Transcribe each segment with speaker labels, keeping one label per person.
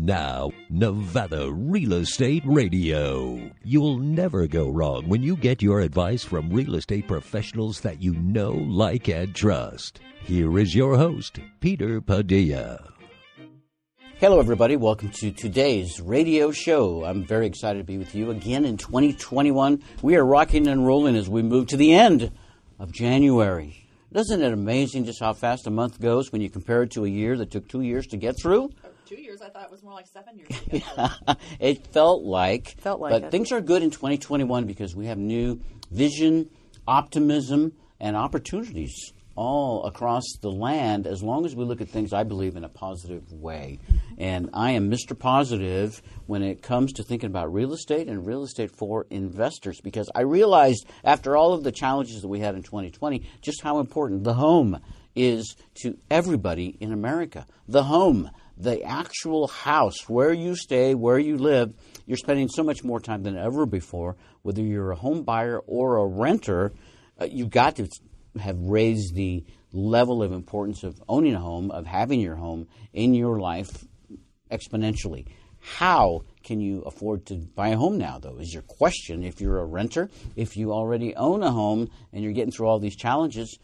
Speaker 1: Now, Nevada Real Estate Radio. You'll never go wrong when you get your advice from real estate professionals that you know, like, and trust. Here is your host, Peter Padilla.
Speaker 2: Hello, everybody. Welcome to today's radio show. I'm very excited to be with you again in 2021. We are rocking and rolling as we move to the end of January. Isn't it amazing just how fast a month goes when you compare it to a year that took two years to get through?
Speaker 3: Two years, I thought it was more like seven years. Ago.
Speaker 2: It felt like.
Speaker 3: Felt like
Speaker 2: But
Speaker 3: it.
Speaker 2: things are good in 2021 because we have new vision, optimism, and opportunities all across the land as long as we look at things, I believe, in a positive way. Mm-hmm. And I am Mr. Positive when it comes to thinking about real estate and real estate for investors because I realized after all of the challenges that we had in 2020 just how important the home is to everybody in America. The home, the actual house, where you stay, where you live, you're spending so much more time than ever before. Whether you're a home buyer or a renter, uh, you've got to have raised the level of importance of owning a home, of having your home in your life exponentially. How can you afford to buy a home now, though, is your question. If you're a renter, if you already own a home and you're getting through all these challenges,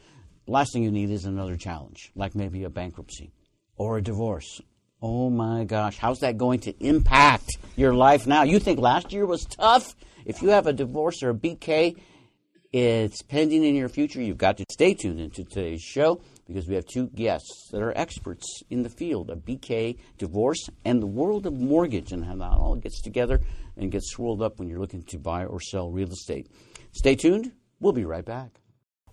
Speaker 2: last thing you need is another challenge, like maybe a bankruptcy or a divorce. Oh my gosh, how's that going to impact your life now? You think last year was tough? If you have a divorce or a BK, it's pending in your future. You've got to stay tuned into today's show because we have two guests that are experts in the field of BK, divorce, and the world of mortgage and how that all gets together and gets swirled up when you're looking to buy or sell real estate. Stay tuned. We'll be right back.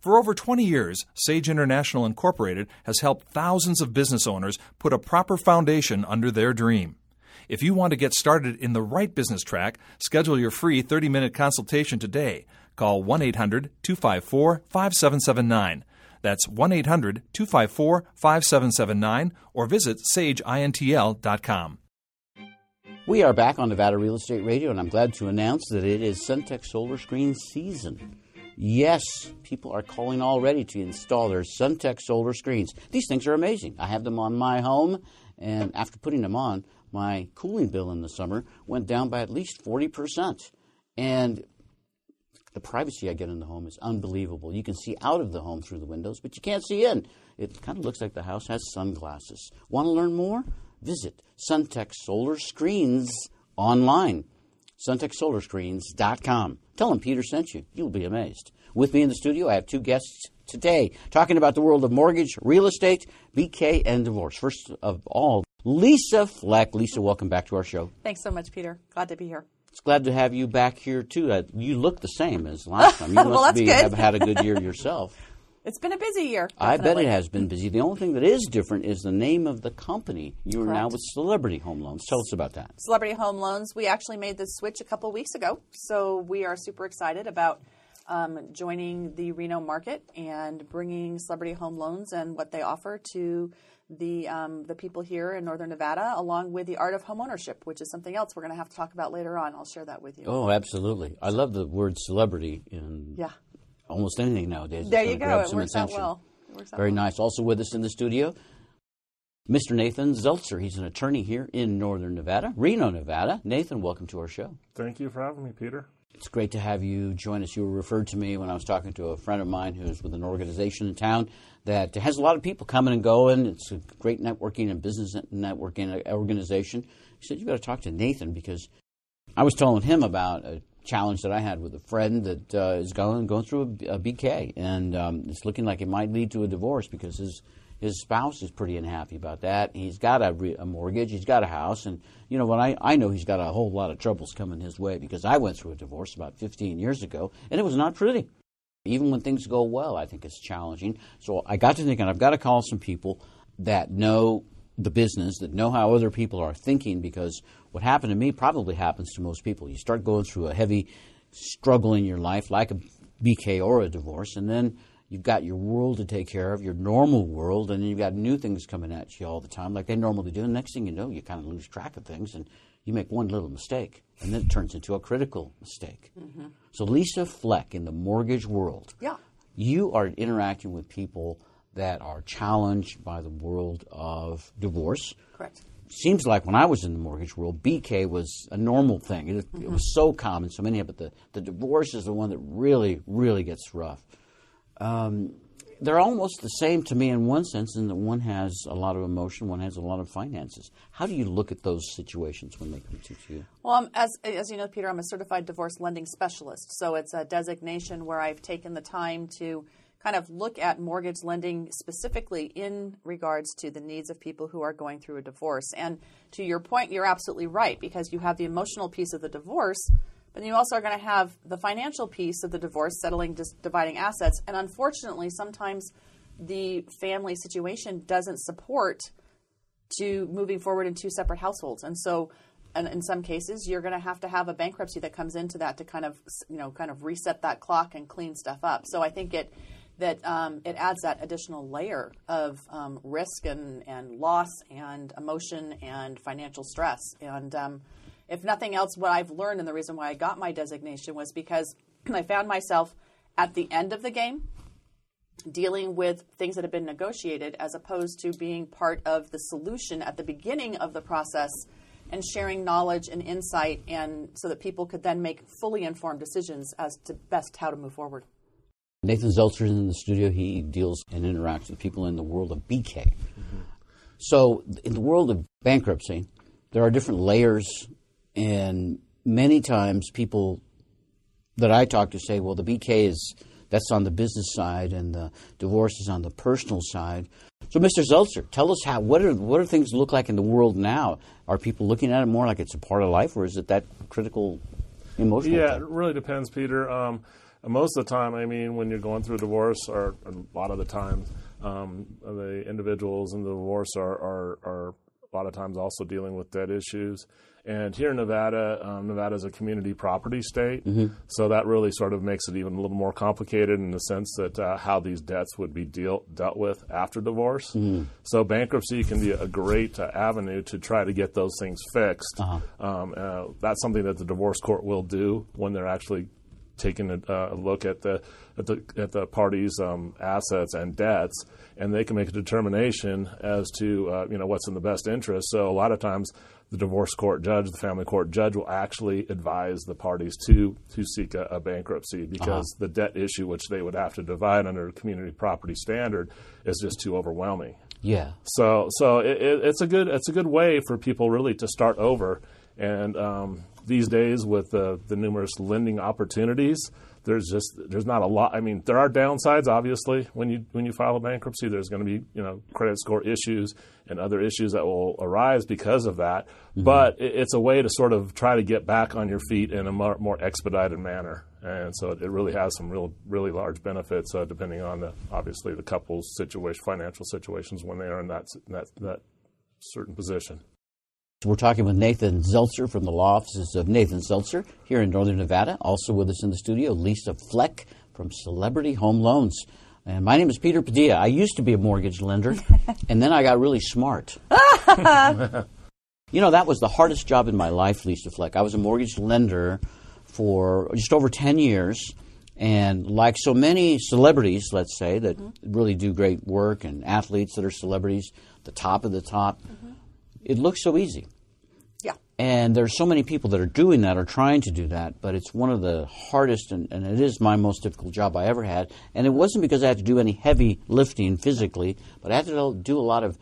Speaker 4: For over 20 years, Sage International Incorporated has helped thousands of business owners put a proper foundation under their dream. If you want to get started in the right business track, schedule your free 30 minute consultation today. Call 1 800 254 5779. That's 1 800 254 5779 or visit sageintl.com.
Speaker 2: We are back on Nevada Real Estate Radio, and I'm glad to announce that it is Suntech Solar Screen season. Yes, people are calling already to install their Suntech solar screens. These things are amazing. I have them on my home, and after putting them on, my cooling bill in the summer went down by at least 40%. And the privacy I get in the home is unbelievable. You can see out of the home through the windows, but you can't see in. It kind of looks like the house has sunglasses. Want to learn more? Visit Suntech Solar Screens online. SuntechSolarScreens.com. Tell them Peter sent you. You'll be amazed. With me in the studio, I have two guests today talking about the world of mortgage, real estate, BK, and divorce. First of all, Lisa Fleck. Lisa, welcome back to our show.
Speaker 3: Thanks so much, Peter. Glad to be here.
Speaker 2: It's glad to have you back here too. Uh, you look the same as last time. You must
Speaker 3: Well,
Speaker 2: be
Speaker 3: good.
Speaker 2: have had a good year yourself.
Speaker 3: It's been a busy year.
Speaker 2: I bet it has been busy. The only thing that is different is the name of the company. You are now with Celebrity Home Loans. Tell us about that.
Speaker 3: Celebrity Home Loans. We actually made this switch a couple weeks ago, so we are super excited about um, joining the Reno market and bringing Celebrity Home Loans and what they offer to the um, the people here in Northern Nevada, along with the art of homeownership, which is something else we're going to have to talk about later on. I'll share that with you.
Speaker 2: Oh, absolutely. I love the word celebrity in
Speaker 3: Yeah,
Speaker 2: almost anything nowadays.
Speaker 3: There you go. It
Speaker 2: some
Speaker 3: works out well. It works out
Speaker 2: Very
Speaker 3: well.
Speaker 2: nice. Also with us in the studio, Mr. Nathan Zeltzer. He's an attorney here in Northern Nevada, Reno, Nevada. Nathan, welcome to our show.
Speaker 5: Thank you for having me, Peter.
Speaker 2: It's great to have you join us. You were referred to me when I was talking to a friend of mine who's with an organization in town that has a lot of people coming and going. It's a great networking and business networking organization. He said, You've got to talk to Nathan because I was telling him about a challenge that I had with a friend that uh, is going going through a, a BK, and um, it's looking like it might lead to a divorce because his his spouse is pretty unhappy about that. He's got a, re- a mortgage, he's got a house, and you know what? I I know he's got a whole lot of troubles coming his way because I went through a divorce about 15 years ago, and it was not pretty. Even when things go well, I think it's challenging. So I got to thinking, I've got to call some people that know the business, that know how other people are thinking, because what happened to me probably happens to most people. You start going through a heavy struggle in your life, like a BK or a divorce, and then you've got your world to take care of, your normal world, and then you've got new things coming at you all the time, like they normally do. And next thing you know, you kind of lose track of things, and you make one little mistake, and then it turns into a critical mistake. Mm-hmm. So, Lisa Fleck in the mortgage world,
Speaker 3: Yeah.
Speaker 2: you are interacting with people that are challenged by the world of divorce.
Speaker 3: Correct.
Speaker 2: Seems like when I was in the mortgage world, BK was a normal thing. It, it was so common, so many of it. The, the divorce is the one that really, really gets rough. Um, they're almost the same to me in one sense, in that one has a lot of emotion, one has a lot of finances. How do you look at those situations when they come to you?
Speaker 3: Well, um, as, as you know, Peter, I'm a certified divorce lending specialist. So it's a designation where I've taken the time to kind of look at mortgage lending specifically in regards to the needs of people who are going through a divorce. And to your point, you're absolutely right because you have the emotional piece of the divorce, but you also are going to have the financial piece of the divorce, settling, just dividing assets. And unfortunately, sometimes the family situation doesn't support to moving forward in two separate households. And so, and in some cases, you're going to have to have a bankruptcy that comes into that to kind of, you know, kind of reset that clock and clean stuff up. So I think it that um, it adds that additional layer of um, risk and, and loss and emotion and financial stress. And um, if nothing else, what I've learned and the reason why I got my designation was because I found myself at the end of the game dealing with things that have been negotiated as opposed to being part of the solution at the beginning of the process and sharing knowledge and insight and so that people could then make fully informed decisions as to best how to move forward.
Speaker 2: Nathan Zeltzer is in the studio. He deals and interacts with people in the world of BK. So, in the world of bankruptcy, there are different layers, and many times people that I talk to say, well, the BK is that's on the business side, and the divorce is on the personal side. So, Mr. Zeltzer, tell us how what are what do things look like in the world now? Are people looking at it more like it's a part of life, or is it that critical emotional?
Speaker 5: Yeah,
Speaker 2: thing?
Speaker 5: it really depends, Peter. Um, most of the time, I mean, when you're going through a divorce, or a lot of the times, um, the individuals in the divorce are, are, are a lot of times also dealing with debt issues. And here in Nevada, um, Nevada is a community property state, so that really sort of makes it even a little more complicated in the sense that uh, how these debts would be deal, dealt with after divorce. So bankruptcy can be a great uh, avenue to try to get those things fixed. Um, uh, that's something that the divorce court will do when they're actually taking a, uh, a look at the at the at the parties' um, assets and debts, and they can make a determination as to uh, you know what's in the best interest. So a lot of times, the divorce court judge, the family court judge, will actually advise the parties to to seek a, a bankruptcy because the debt issue, which they would have to divide under a community property standard, is just too overwhelming.
Speaker 2: yeah.
Speaker 5: So, so it, it, it's a good it's a good way for people really to start over. And um, these days, with the, the numerous lending opportunities, there's just there's not a lot. I mean, there are downsides, obviously, when you when you file a bankruptcy. There's going to be you know credit score issues and other issues that will arise because of that. But it, it's a way to sort of try to get back on your feet in a more, more expedited manner. And so it, it really has some real really large benefits, uh, depending on the obviously the couple's situation, financial situations when they are in that that that certain position.
Speaker 2: We're talking with Nathan Zeltzer from the law offices of Nathan Zeltzer here in Northern Nevada. Also with us in the studio, Lisa Fleck from Celebrity Home Loans. And my name is Peter Padilla. I used to be a mortgage lender, and then I got really smart. you know, that was the hardest job in my life, Lisa Fleck. I was a mortgage lender for just over 10 years. And like so many celebrities, let's say, that mm-hmm. really do great work, and athletes that are celebrities, the top of the top, mm-hmm. it looks so easy. And there's so many people that are doing that or trying to do that, but it's one of the hardest and, and it is my most difficult job I ever had. And it wasn't because I had to do any heavy lifting physically, but I had to do a lot of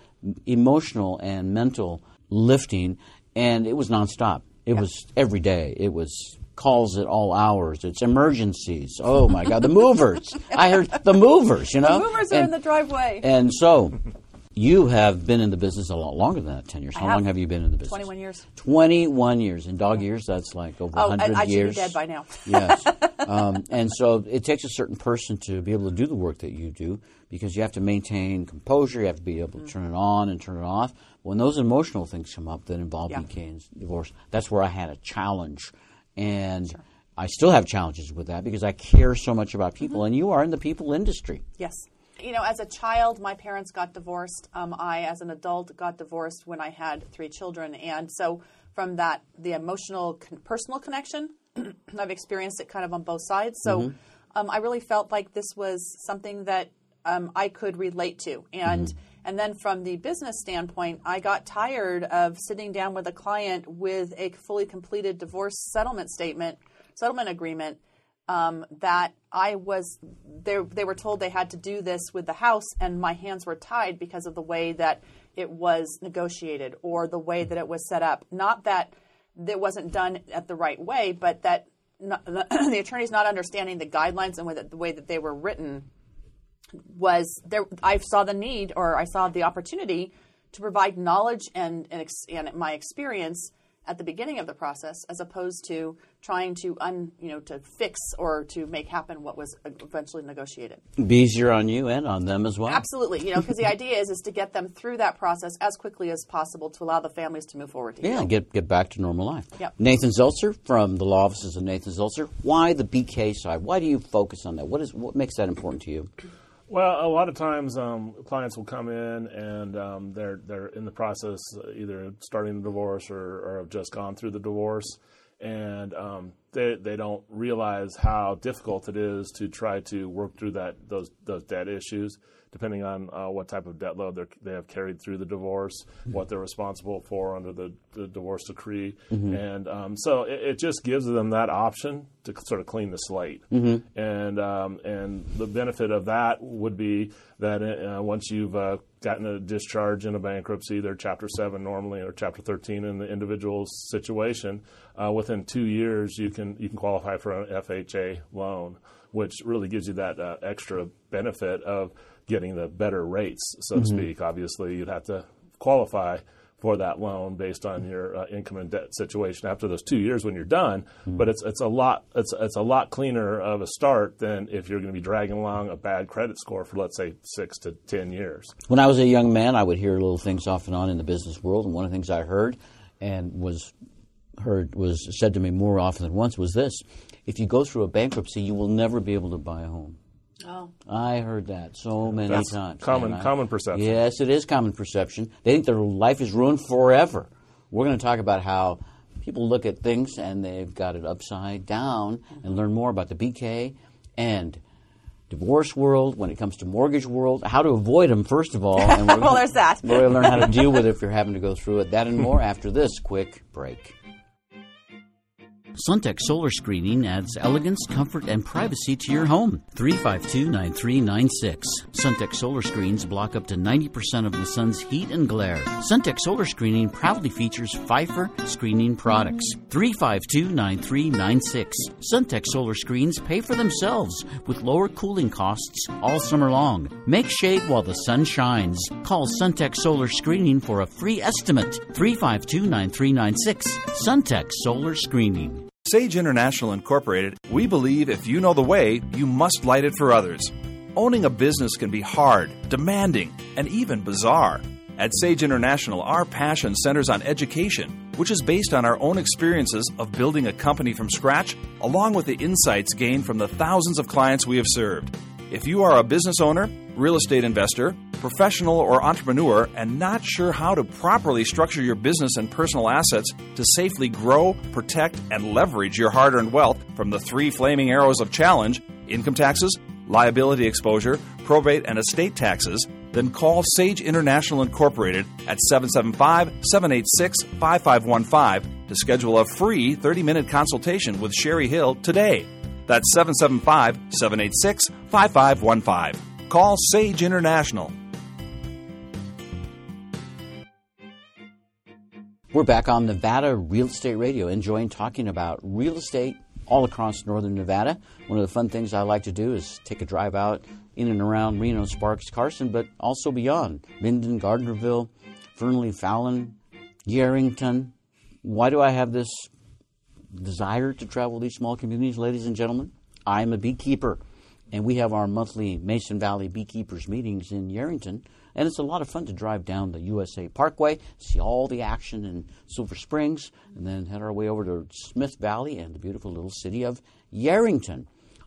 Speaker 2: emotional and mental lifting, and it was nonstop. It was every day. It was calls at all hours. It's emergencies. Oh my God, the movers! I heard the movers. You know, the
Speaker 3: Movers are
Speaker 2: And-
Speaker 3: in the driveway.
Speaker 2: and so, You have been in the business a lot longer than that, 10 years. How long have you been in the business?
Speaker 3: 21 years.
Speaker 2: 21 years. In dog years, that's like over
Speaker 3: Oh,
Speaker 2: 100
Speaker 3: and I should be
Speaker 2: years.
Speaker 3: dead by now.
Speaker 2: yes. Um, and so it takes a certain person to be able to do the work that you do because you have to maintain composure, you have to be able to turn it on and turn it off. When those emotional things come up that involve
Speaker 3: Yeah.
Speaker 2: BK and divorce, that's where I had a challenge. And I still have challenges with that because I care so much about people,
Speaker 3: Mm-hmm.
Speaker 2: and you are in the people industry.
Speaker 3: Yes. You know, as a child, my parents got divorced. Um, I, as an adult, got divorced when I had three children. And so, from that, the emotional, con- personal connection, I've experienced it kind of on both sides. So, um, I really felt like this was something that um, I could relate to. And and then from the business standpoint, I got tired of sitting down with a client with a fully completed divorce settlement statement, settlement agreement um, that I was they they were told they had to do this with the house, and my hands were tied because of the way that it was negotiated or the way that it was set up. Not that it wasn't done at the right way, but that not, the attorneys not understanding the guidelines and with the way that they were written was there. I saw the need or I saw the opportunity to provide knowledge and and, ex, and my experience at the beginning of the process, as opposed to trying to un, you know to fix or to make happen what was eventually negotiated.
Speaker 2: Be easier on you and on them as well.
Speaker 3: Absolutely, you know, because the idea is is to get them through that process as quickly as possible to allow the families to move forward. To
Speaker 2: Yeah, get get back to normal life.
Speaker 3: Yep.
Speaker 2: Nathan Zeltzer from the law offices of Nathan Zeltzer. Why the BK side? Why do you focus on that? What is what makes that important to you?
Speaker 5: Well, a lot of times um, clients will come in and um, they're they're in the process either starting the divorce or, or have just gone through the divorce, and um, they they don't realize how difficult it is to try to work through that those those debt issues, depending on uh, what type of debt load they're- have carried through the divorce, what they're responsible for under the, the divorce decree, and um, so it, it just gives them that option to sort of clean the slate. And um, and the benefit of that would be that uh, once you've uh, gotten a discharge in a bankruptcy, either Chapter Seven normally or Chapter Thirteen in the individual situation, uh, within two years you can you can qualify for an FHA loan, which really gives you that uh, extra benefit of getting the better rates, so to speak. Obviously, you'd have to qualify for that loan based on your uh, income and debt situation after those two years when you're done. But it's it's a lot it's it's a lot cleaner of a start than if you're going to be dragging along a bad credit score for let's say six to ten years.
Speaker 2: When I was a young man, I would hear little things off and on in the business world, and one of the things I heard and was heard was said to me more often than once was this: if you go through a bankruptcy, you will never be able to buy a home.
Speaker 3: Oh.
Speaker 2: I heard that so many
Speaker 5: That's
Speaker 2: times.
Speaker 5: common-
Speaker 2: I-
Speaker 5: common perception.
Speaker 2: Yes, it is common perception. They think their life is ruined forever. We're going to talk about how people look at things and they've got it upside down and learn more about the BK and divorce world when it comes to mortgage world, how to avoid them first of all. And we're
Speaker 3: Well, there's that.
Speaker 2: We're going to learn how to deal with it if you're having to go through it. That and more after this quick break. Suntech Solar Screening adds elegance, comfort, and privacy to your home. 352 9396. Suntech Solar Screens block up to 90% of the sun's heat and glare. Suntech Solar Screening proudly features Phifer screening products. 352 9396. Suntech Solar Screens pay for themselves with lower cooling costs all summer long. Make shade while the sun shines. Call Suntech Solar Screening for a free estimate. 352 9396. Suntech Solar Screening.
Speaker 4: Sage International Incorporated, we believe if you know the way, you must light it for others. Owning a business can be hard, demanding, and even bizarre. At Sage International, our passion centers on education, which is based on our own experiences of building a company from scratch, along with the insights gained from the thousands of clients we have served. If you are a business owner, real estate investor, professional, or entrepreneur and not sure how to properly structure your business and personal assets to safely grow, protect, and leverage your hard earned wealth from the three flaming arrows of challenge income taxes, liability exposure, probate, and estate taxes, then call Sage International Incorporated at 775 786 5515 to schedule a free 30 minute consultation with Sherry Hill today. That's 775 786 5515. Call Sage International.
Speaker 2: We're back on Nevada Real Estate Radio, enjoying talking about real estate all across northern Nevada. One of the fun things I like to do is take a drive out in and around Reno, Sparks, Carson, but also beyond Minden, Gardnerville, Fernley, Fallon, Yerington. Why do I have this desire to travel these small communities, ladies and gentlemen? I'm a beekeeper, and we have our monthly Mason Valley Beekeepers meetings in Yerington. And it's a lot of fun to drive down the USA Parkway, see all the action in Silver Springs, and then head our way over to Smith Valley and the beautiful little city of Yerington.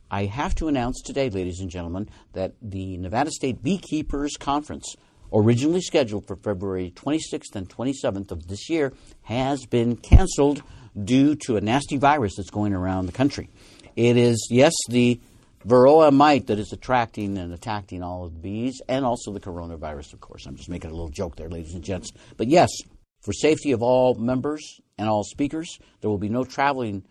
Speaker 2: I have to announce today, ladies and gentlemen, that the Nevada State Beekeepers Conference, originally scheduled for February 26th and 27th of this year, has been canceled due to a nasty virus that's going around the country. It is, yes, the Varroa mite that is attracting and attacking all of the bees, and also the coronavirus, of course. I'm just making a little joke there, ladies and gents. But yes, for safety of all members and all speakers, there will be no traveling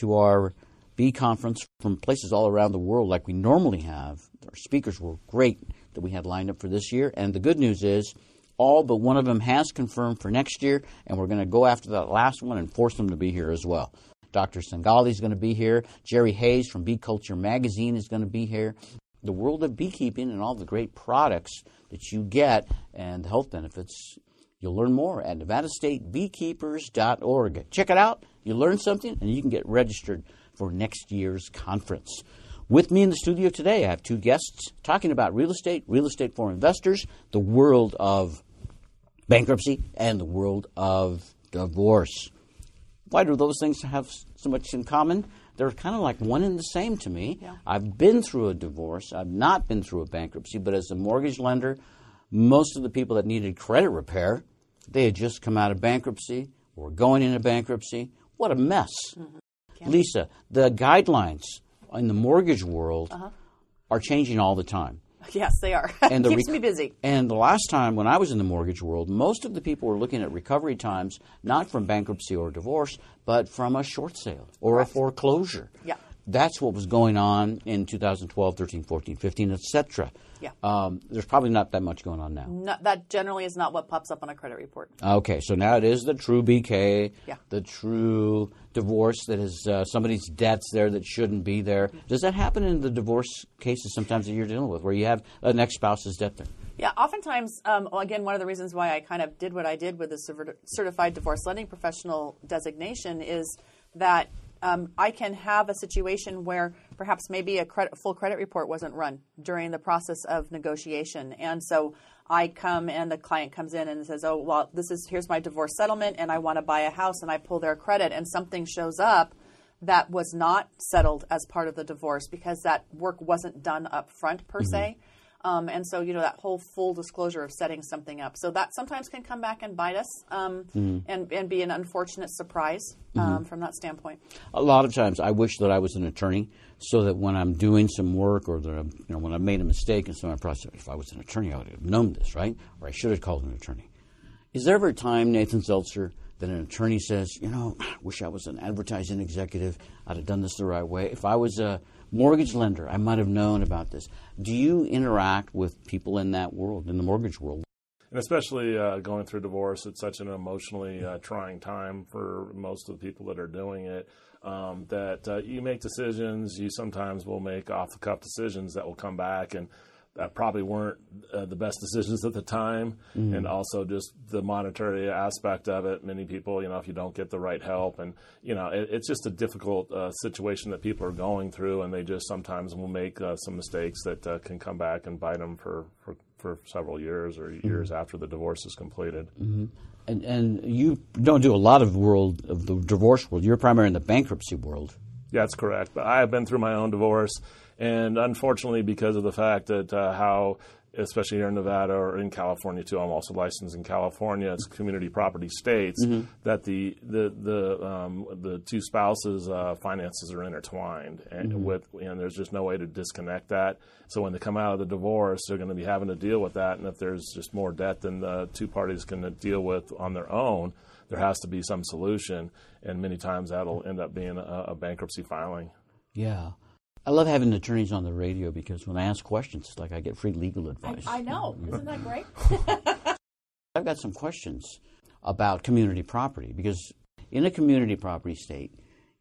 Speaker 2: to our bee conference from places all around the world like we normally have. Our speakers were great that we had lined up for this year, and the good news is all but one of them has confirmed for next year, and we're going to go after that last one and force them to be here as well. Dr. Sangali is going to be here. Jerry Hayes from Bee Culture Magazine is going to be here. The world of beekeeping and all the great products that you get and the health benefits, you'll learn more at nevadastatebeekeepers.org. Check it out. You learn something, and you can get registered for next year's conference. With me in the studio today, I have two guests talking about real estate, real estate for investors, the world of bankruptcy, and the world of divorce. Why do those things have so much in common? They're kind of like one and the same to me.
Speaker 3: Yeah.
Speaker 2: I've been through a divorce. I've not been through a bankruptcy, but as a mortgage lender, most of the people that needed credit repair, they had just come out of bankruptcy or going into bankruptcy. What a mess. Mm-hmm. Lisa, the guidelines in the mortgage world uh-huh. are changing all the time.
Speaker 3: Yes, they are.
Speaker 2: And the
Speaker 3: Keeps
Speaker 2: rec-
Speaker 3: me busy.
Speaker 2: And the last time when I was in the mortgage world, most of the people were looking at recovery times not from bankruptcy or divorce, but from a short sale or a foreclosure.
Speaker 3: Yeah.
Speaker 2: That's what was going on in 2012, 13, 14, 15, etc.
Speaker 3: Yeah.
Speaker 2: Um, there's probably not that much going on now.
Speaker 3: No, that generally is not what pops up on a credit report.
Speaker 2: Okay, so now it is the true BK,
Speaker 3: Yeah.
Speaker 2: the true divorce that is uh, somebody's debts there that shouldn't be there. Does that happen in the divorce cases sometimes that you're dealing with, where you have an ex-spouse's debt there?
Speaker 3: Yeah, oftentimes, um, again, one of the reasons why I kind of did what I did with the certified divorce lending professional designation is that um, I can have a situation where perhaps maybe a credit, full credit report wasn't run during the process of negotiation, and so I come and the client comes in and says, "Oh, well, this is here's my divorce settlement, and I want to buy a house," and I pull their credit, and something shows up that was not settled as part of the divorce because that work wasn't done up front per se. Um, and so, you know, that whole full disclosure of setting something up. So that sometimes can come back and bite us um, and, and be an unfortunate surprise um, from that standpoint.
Speaker 2: A lot of times, I wish that I was an attorney, so that when I'm doing some work or that I'm, you know when I've made a mistake in some of my process, if I was an attorney, I would have known this, right? Or I should have called an attorney. Is there ever a time, Nathan Zeltzer, that an attorney says, you know, I wish I was an advertising executive, I'd have done this the right way. If I was a mortgage lender, I might have known about this. Do you interact with people in that world, in the mortgage world?
Speaker 5: And especially uh, going through divorce, it's such an emotionally uh, trying time for most of the people that are doing it. Um, that uh, you make decisions, you sometimes will make off the cuff decisions that will come back and that probably weren't uh, the best decisions at the time. And also just the monetary aspect of it. Many people, you know, if you don't get the right help, and you know, it, it's just a difficult uh, situation that people are going through, and they just sometimes will make uh, some mistakes that uh, can come back and bite them for, for, for several years or years after the divorce is completed.
Speaker 2: And, and you don't do a lot of world of the divorce world. You're primarily in the bankruptcy world.
Speaker 5: Yeah, that's correct. But I have been through my own divorce, and unfortunately, because of the fact that uh, how, especially here in Nevada or in California too, I'm also licensed in California. It's community property states that the the the um, the two spouses' uh, finances are intertwined, and with and there's just no way to disconnect that. So when they come out of the divorce, they're going to be having to deal with that, and if there's just more debt than the two parties can deal with on their own there has to be some solution, and many times that'll end up being a, a bankruptcy filing.
Speaker 2: Yeah. I love having attorneys on the radio because when I ask questions, it's like I get free legal advice.
Speaker 3: I know. Isn't that great?
Speaker 2: I've got some questions about community property because in a community property state,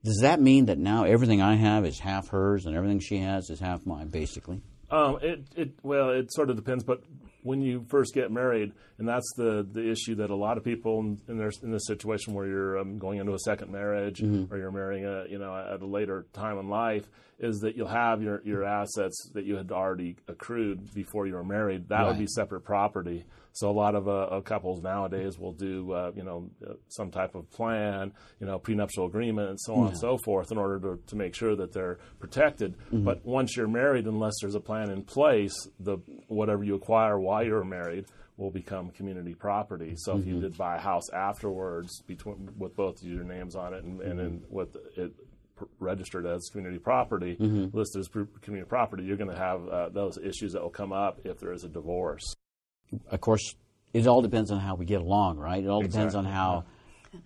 Speaker 2: does that mean that now everything I have is half hers and everything she has is half mine, basically?
Speaker 5: Um, it, it well, it sort of depends, but when you first get married, and that's the, the issue that a lot of people in, in, their, in this situation where you're um, going into a second marriage or you're marrying a you know at a later time in life, is that you'll have your, your assets that you had already accrued before you were married. That would be separate property. So a lot of uh, uh, couples nowadays will do uh, you know uh, some type of plan, you know prenuptial agreement, and so on and so forth, in order to, to make sure that they're protected. But once you're married, unless there's a plan in place, the whatever you acquire while you're married will become community property. So if you did buy a house afterwards, between with both your names on it, and, and then with it registered as community property, listed as community property, you're going to have uh, those issues that will come up if there is a divorce.
Speaker 2: Of course, it all depends on how we get along, right? It all depends on
Speaker 5: Exactly.
Speaker 2: how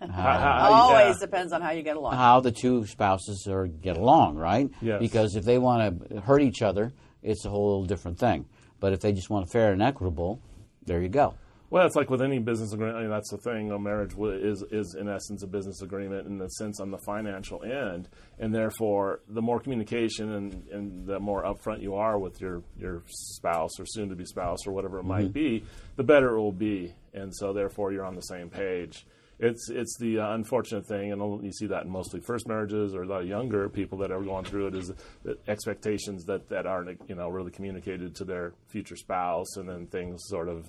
Speaker 3: Always
Speaker 5: yeah.
Speaker 3: depends on how you get along.
Speaker 2: how the two spouses are get along, right?
Speaker 5: Yes.
Speaker 2: Because if they want to hurt each other, it's a whole different thing. But if they just want a fair and equitable, there you go.
Speaker 5: Well, it's like with any business agreement. I mean, that's the thing. A marriage is is in essence a business agreement in the sense on the financial end, and therefore, the more communication and, and the more upfront you are with your your spouse or soon to be spouse or whatever it might mm-hmm. be, the better it will be. And so, therefore, you're on the same page. It's it's the uh, unfortunate thing, and you see that in mostly first marriages or a lot of younger people that are going through it, is the expectations that, that aren't you know really communicated to their future spouse, and then things sort of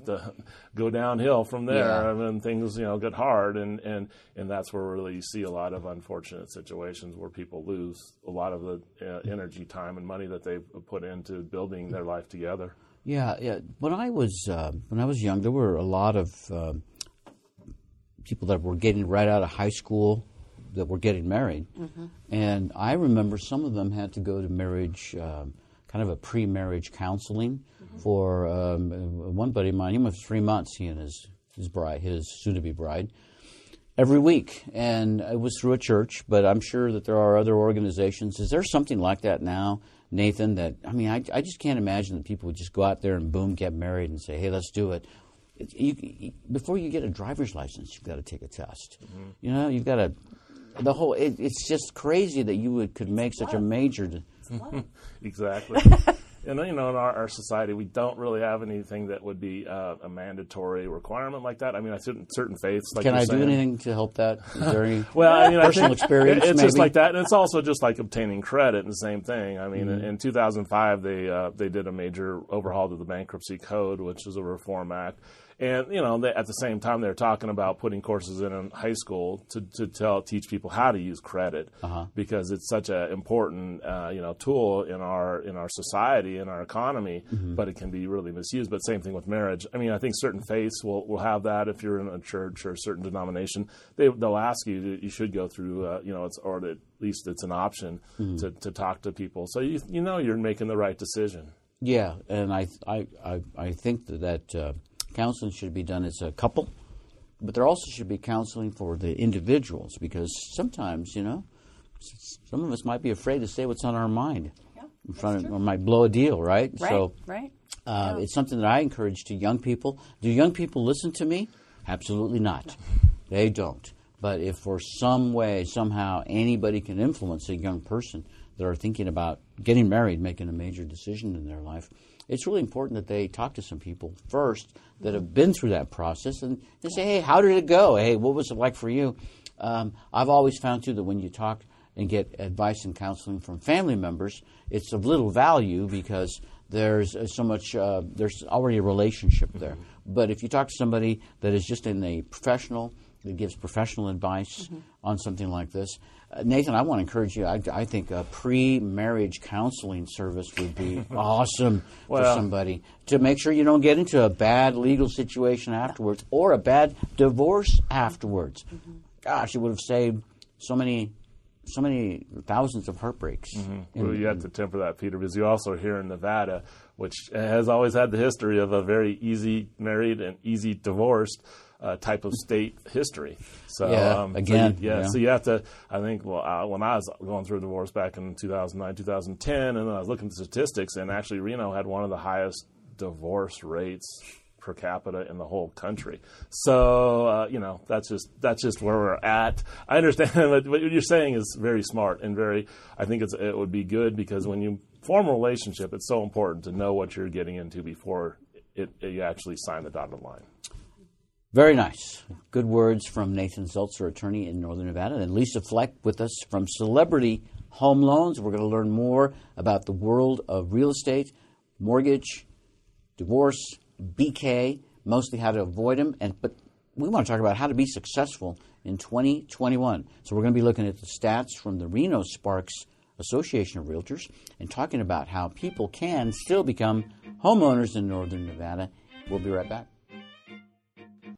Speaker 5: go downhill from there,
Speaker 2: Yeah.
Speaker 5: and then things you know get hard, and, and and that's where really you see a lot of unfortunate situations where people lose a lot of the uh, energy, time, and money that they've put into building their life together.
Speaker 2: Yeah, yeah. When I was uh, when I was young, there were a lot of um people that were getting right out of high school that were getting married, and I remember some of them had to go to marriage, um, kind of a pre-marriage counseling for um, one buddy of mine. He went for three months. He and his his bride, his soon-to-be bride, every week, and it was through a church. But I'm sure that there are other organizations. Is there something like that now, Nathan? That I mean, I, I just can't imagine that people would just go out there and boom, get married and say, "Hey, let's do it." It- You, before you get a driver's license, you've got to take a test. You know, you've got to. The whole it, it's just crazy that you would could make such a major. de-
Speaker 5: Exactly. and you know, in our, our society, we don't really have anything that would be uh, a mandatory requirement like that. I mean, I certain certain faiths. Like
Speaker 2: Can I do anything to help that?
Speaker 5: Well, I mean, I
Speaker 2: personal
Speaker 5: think
Speaker 2: experience?
Speaker 5: It's just like that, and it's also just like obtaining credit, and the same thing. I mean,
Speaker 2: Mm-hmm.
Speaker 5: in, in 2005, they uh, they did a major overhaul to the bankruptcy code, which is a reform act. And you know, they, at the same time, they're talking about putting courses in in high school to, to tell teach people how to use credit
Speaker 2: Uh-huh.
Speaker 5: because it's such an important uh, you know tool in our in our society in our economy,
Speaker 2: Mm-hmm.
Speaker 5: but it can be really misused. But same thing with marriage. I mean, I think certain faiths will, will have that. If you're in a church or a certain denomination, they they'll ask you to, you should go through uh, you know it's or at least it's an option
Speaker 2: Mm-hmm.
Speaker 5: to, to talk to people, so you you know you're making the right decision.
Speaker 2: Yeah, and I I I, I think that, that uh, counseling should be done as a couple, but there also should be counseling for the individuals because sometimes you know some of us might be afraid to say what's on our mind
Speaker 3: Yeah,
Speaker 2: in front of or might blow a deal, right?
Speaker 3: Right,
Speaker 2: So
Speaker 3: right.
Speaker 2: uh, it's something that I encourage to young people. Do young people listen to me? Absolutely not. They don't. But if for some way, somehow, anybody can influence a young person that are thinking about getting married, making a major decision in their life, it's really important that they talk to some people first that have been through that process and, they say, hey, how did it go? Hey, what was it like for you? Um, I've always found, too, that when you talk and get advice and counseling from family members, it's of little value because there's uh, so much, uh, there's already a relationship there. But if you talk to somebody that is just in a professional, that gives professional advice on something like this, Nathan, I want to encourage you. I, I think a pre-marriage counseling service would be awesome for somebody to make sure you don't get into a bad legal situation afterwards or a bad divorce afterwards. Mm-hmm. Gosh, it would have saved so many, so many thousands of heartbreaks. Mm-hmm.
Speaker 5: Well, you have to temper that, Peter, because you also here in Nevada, which has always had the history of a very easy married and easy divorced uh, type of state history. So
Speaker 2: Yeah,
Speaker 5: um, so
Speaker 2: again,
Speaker 5: you- yeah,
Speaker 2: yeah.
Speaker 5: So you have to. I think well, uh, when I was going through a divorce back in 2009, 2010, and then I was looking at the statistics, and actually Reno had one of the highest divorce rates per capita in the whole country. So uh, you know that's just that's just where we're at. I understand, but what you're saying is very smart and very. I think it's, it would be good because when you form a relationship, it's so important to know what you're getting into before it, it, you actually sign the dotted line.
Speaker 2: Very nice. Good words from Nathan Zeltzer, attorney in Northern Nevada, and Lisa Fleck with us from Celebrity Home Loans. We're going to learn more about the world of real estate, mortgage, divorce, BK, mostly how to avoid them, and but we want to talk about how to be successful in 2021. So we're going to be looking at the stats from the Reno Sparks Association of Realtors and talking about how people can still become homeowners in Northern Nevada. We'll be right back.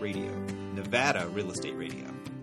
Speaker 6: radio. Nevada Real Estate Radio.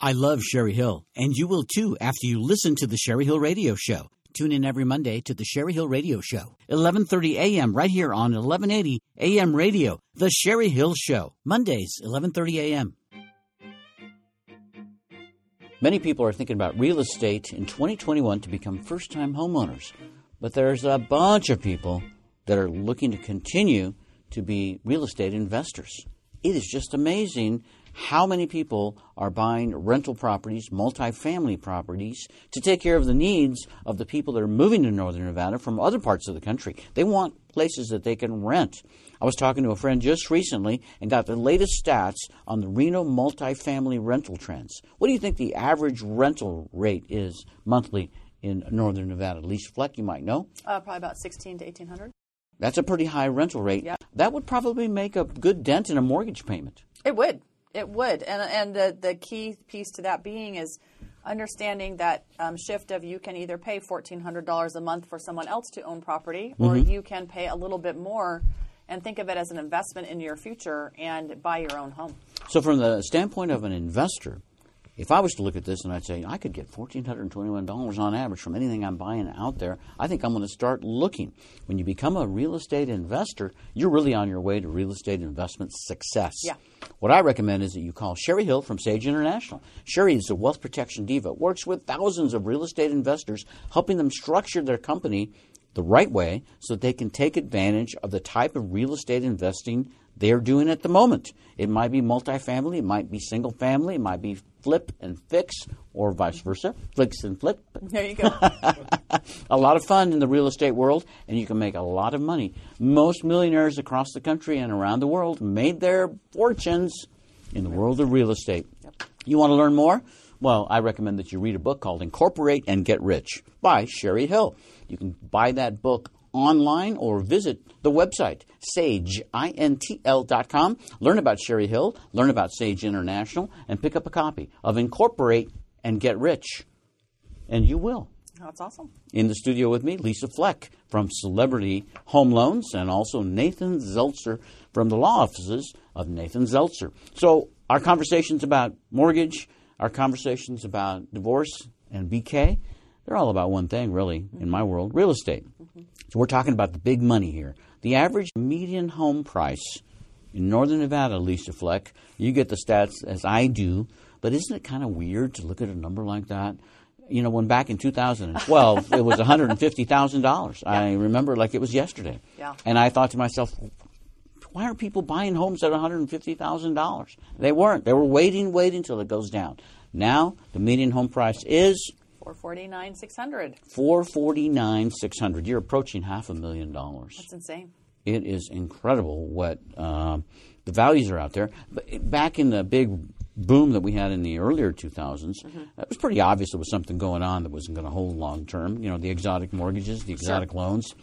Speaker 2: I love Sherry Hill, and you will too after you listen to the Sherry Hill Radio Show. Tune in every Monday to the Sherry Hill Radio Show, 11:30 a.m. right here on 1180 a.m. radio. The Sherry Hill Show, Mondays, 11:30 a.m. Many people are thinking about real estate in 2021 to become first-time homeowners, but there's a bunch of people that are looking to continue to be real estate investors. It is just amazing how many people are buying rental properties, multifamily properties, to take care of the needs of the people that are moving to Northern Nevada from other parts of the country. They want places that they can rent. I was talking to a friend just recently and got the latest stats on the Reno multifamily rental trends. What do you think the average rental rate is monthly in Northern Nevada? Lisa Fleck, you might know.
Speaker 3: Uh, probably about 16 to 1800.
Speaker 2: That's a pretty high rental rate.
Speaker 3: Yeah.
Speaker 2: That would probably make a good dent in a mortgage payment.
Speaker 3: It would. It would. And, and the, the key piece to that being is understanding that um, shift of you can either pay $1,400 a month for someone else to own property, or you can pay a little bit more and think of it as an investment in your future and buy your own home.
Speaker 2: So, from the standpoint of an investor, if I was to look at this and I'd say I could get fourteen hundred and twenty-one dollars on average from anything I'm buying out there, I think I'm going to start looking. When you become a real estate investor, you're really on your way to real estate investment success.
Speaker 3: Yeah.
Speaker 2: What I recommend is that you call Sherry Hill from Sage International. Sherry is a wealth protection diva. Works with thousands of real estate investors, helping them structure their company the right way so that they can take advantage of the type of real estate investing they're doing at the moment. It might be multifamily, it might be single family, it might be flip and fix, or vice versa, flicks and flip.
Speaker 3: There you go.
Speaker 2: a lot of fun in the real estate world, and you can make a lot of money. Most millionaires across the country and around the world made their fortunes in the world of real estate. You want to learn more? Well, I recommend that you read a book called Incorporate and Get Rich by Sherry Hill. You can buy that book online or visit the website sageintl.com. Learn about Sherry Hill, learn about Sage International, and pick up a copy of Incorporate and Get Rich. And you will.
Speaker 3: That's awesome.
Speaker 2: In the studio with me, Lisa Fleck from Celebrity Home Loans, and also Nathan Zeltzer from the law offices of Nathan Zeltzer. So, our conversations about mortgage, our conversations about divorce and BK, they're all about one thing, really, in my world real estate. So, we're talking about the big money here. The average median home price in Northern Nevada, Lisa Fleck, you get the stats as I do, but isn't it kind of weird to look at a number like that? You know, when back in 2012, it was $150,000. I remember like it was yesterday.
Speaker 3: Yeah.
Speaker 2: And I thought to myself, Why aren't people buying homes at $150,000? They weren't. They were waiting, waiting until it goes down. Now the median home price is
Speaker 3: Four forty nine six hundred.
Speaker 2: four forty nine six hundred. You're approaching half a million dollars.
Speaker 3: That's insane.
Speaker 2: It is incredible what um, the values are out there. But back in the big boom that we had in the earlier 2000s, it was pretty obvious there was something going on that wasn't going to hold long term. You know, the exotic mortgages, the exotic loans.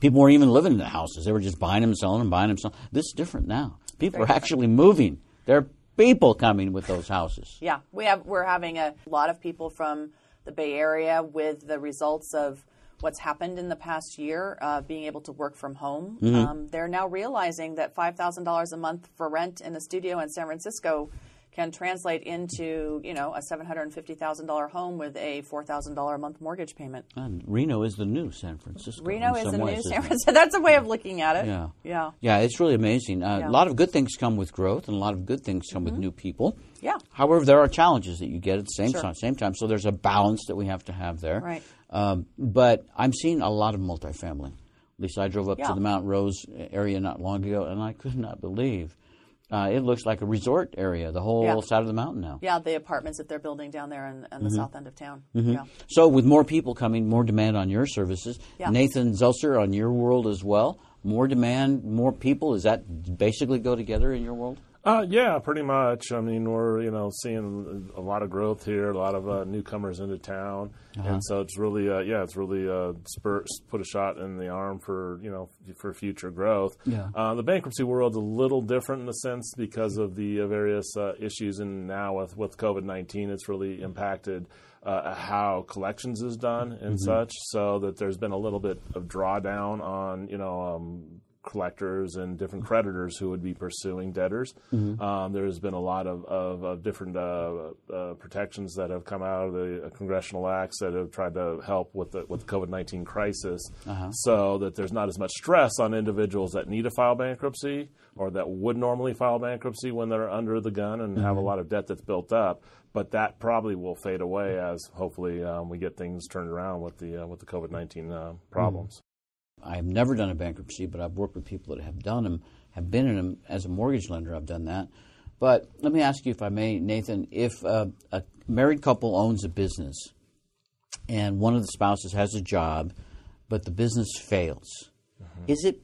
Speaker 2: People weren't even living in the houses; they were just buying them, selling them, buying them, selling. This is different now. People
Speaker 3: Very
Speaker 2: are actually moving. There are people coming with those houses.
Speaker 3: Yeah, we have we're having a lot of people from the Bay Area with the results of what's happened in the past year, uh, being able to work from home. Um, they're now realizing that five thousand dollars a month for rent in a studio in San Francisco can translate into you know a seven hundred and fifty thousand dollar home with a four thousand dollar a month mortgage payment.
Speaker 2: And Reno is the new San Francisco.
Speaker 3: Reno is the new San? Francisco. That's a way of looking at it.
Speaker 2: Yeah.
Speaker 3: yeah,
Speaker 2: Yeah, it's really amazing. Uh,
Speaker 3: Yeah. Mm-hmm.
Speaker 2: A lot of good things come with growth, and a lot of good things come with new people.
Speaker 3: Yeah.
Speaker 2: However, there are challenges that you get at the same
Speaker 3: Sure.
Speaker 2: time. Same time, so there's a balance that we have to have there.
Speaker 3: Right.
Speaker 2: Um, but I'm seeing a lot of multifamily. At least I drove up
Speaker 3: Yeah.
Speaker 2: to the Mount Rose area not long ago, and I could not believe uh, it looks like a resort area. The whole
Speaker 3: Yeah.
Speaker 2: side of the mountain now.
Speaker 3: yeah. The apartments that they're building down there in,
Speaker 2: Mm-hmm.
Speaker 3: the south end of town. Yeah.
Speaker 2: So, with more people coming, more demand on your services.
Speaker 3: Yeah.
Speaker 2: Nathan Zeltzer on your world as well. More demand, more people. Does that basically go together in your world?
Speaker 5: Uh, yeah, pretty much. I mean, we're you know seeing a lot of growth here, a lot of uh, newcomers into town, and so it's really uh, yeah, it's really uh, spur, put a shot in the arm for you know for future growth.
Speaker 2: Yeah.
Speaker 5: Uh, the bankruptcy world's a little different in a sense because of the uh, various uh, issues, and now with with COVID nineteen, it's really impacted. Uh, how collections is done and such, so that there's been a little bit of drawdown on you know um, collectors and different creditors who would be pursuing debtors. Um, there's been a lot of, of, of different uh, uh, protections that have come out of the uh, congressional acts that have tried to help with the with the COVID nineteen crisis, so that there's not as much stress on individuals that need to file bankruptcy or that would normally file bankruptcy when they're under the gun and have a lot of debt that's built up. But that probably will fade away as hopefully um, we get things turned around with the uh, with the COVID nineteen uh, problems.
Speaker 2: I've never done a bankruptcy, but I've worked with people that have done them, have been in them as a mortgage lender. I've done that. But let me ask you, if I may, Nathan, if uh, a married couple owns a business and one of the spouses has a job, but the business fails, is it?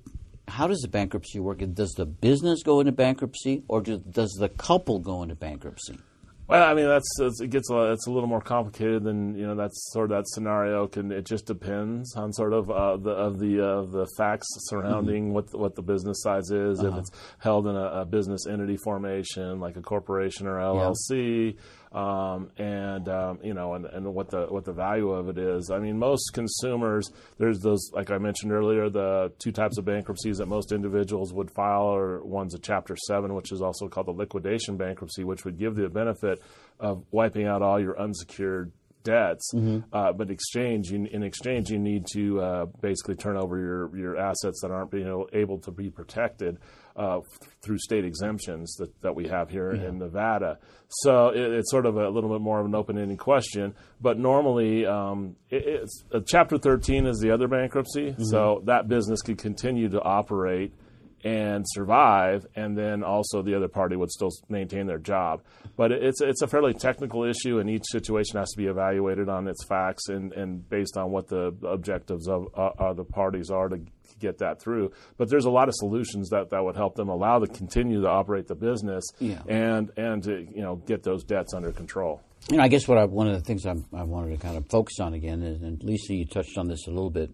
Speaker 2: How does the bankruptcy work? Does the business go into bankruptcy, or do, does the couple go into bankruptcy?
Speaker 5: Well, I mean, that's it's, it gets a, it's a little more complicated than you know. That's sort of that scenario. Can it just depends on sort of uh, the of the uh, the facts surrounding what the, what the business size is. If it's held in a, a business entity formation like a corporation or LLC, um, and um, you know, and, and what the what the value of it is. I mean, most consumers there's those like I mentioned earlier, the two types of bankruptcies that most individuals would file are one's a Chapter Seven, which is also called the liquidation bankruptcy, which would give the benefit of wiping out all your unsecured debts, uh, but exchange you, in exchange you need to uh, basically turn over your, your assets that aren't being able to be protected uh, through state exemptions that, that we have here in Nevada. So it, it's sort of a little bit more of an open-ended question, but normally um, it, it's uh, Chapter 13 is the other bankruptcy, so that business could continue to operate and survive, and then also the other party would still maintain their job. But it's it's a fairly technical issue, and each situation has to be evaluated on its facts and, and based on what the objectives of uh, uh, the parties are to get that through. But there's a lot of solutions that, that would help them allow to continue to operate the business
Speaker 2: Yeah.
Speaker 5: and and to you know get those debts under control.
Speaker 2: You know, I guess what I, one of the things I'm, I wanted to kind of focus on again is, and Lisa, you touched on this a little bit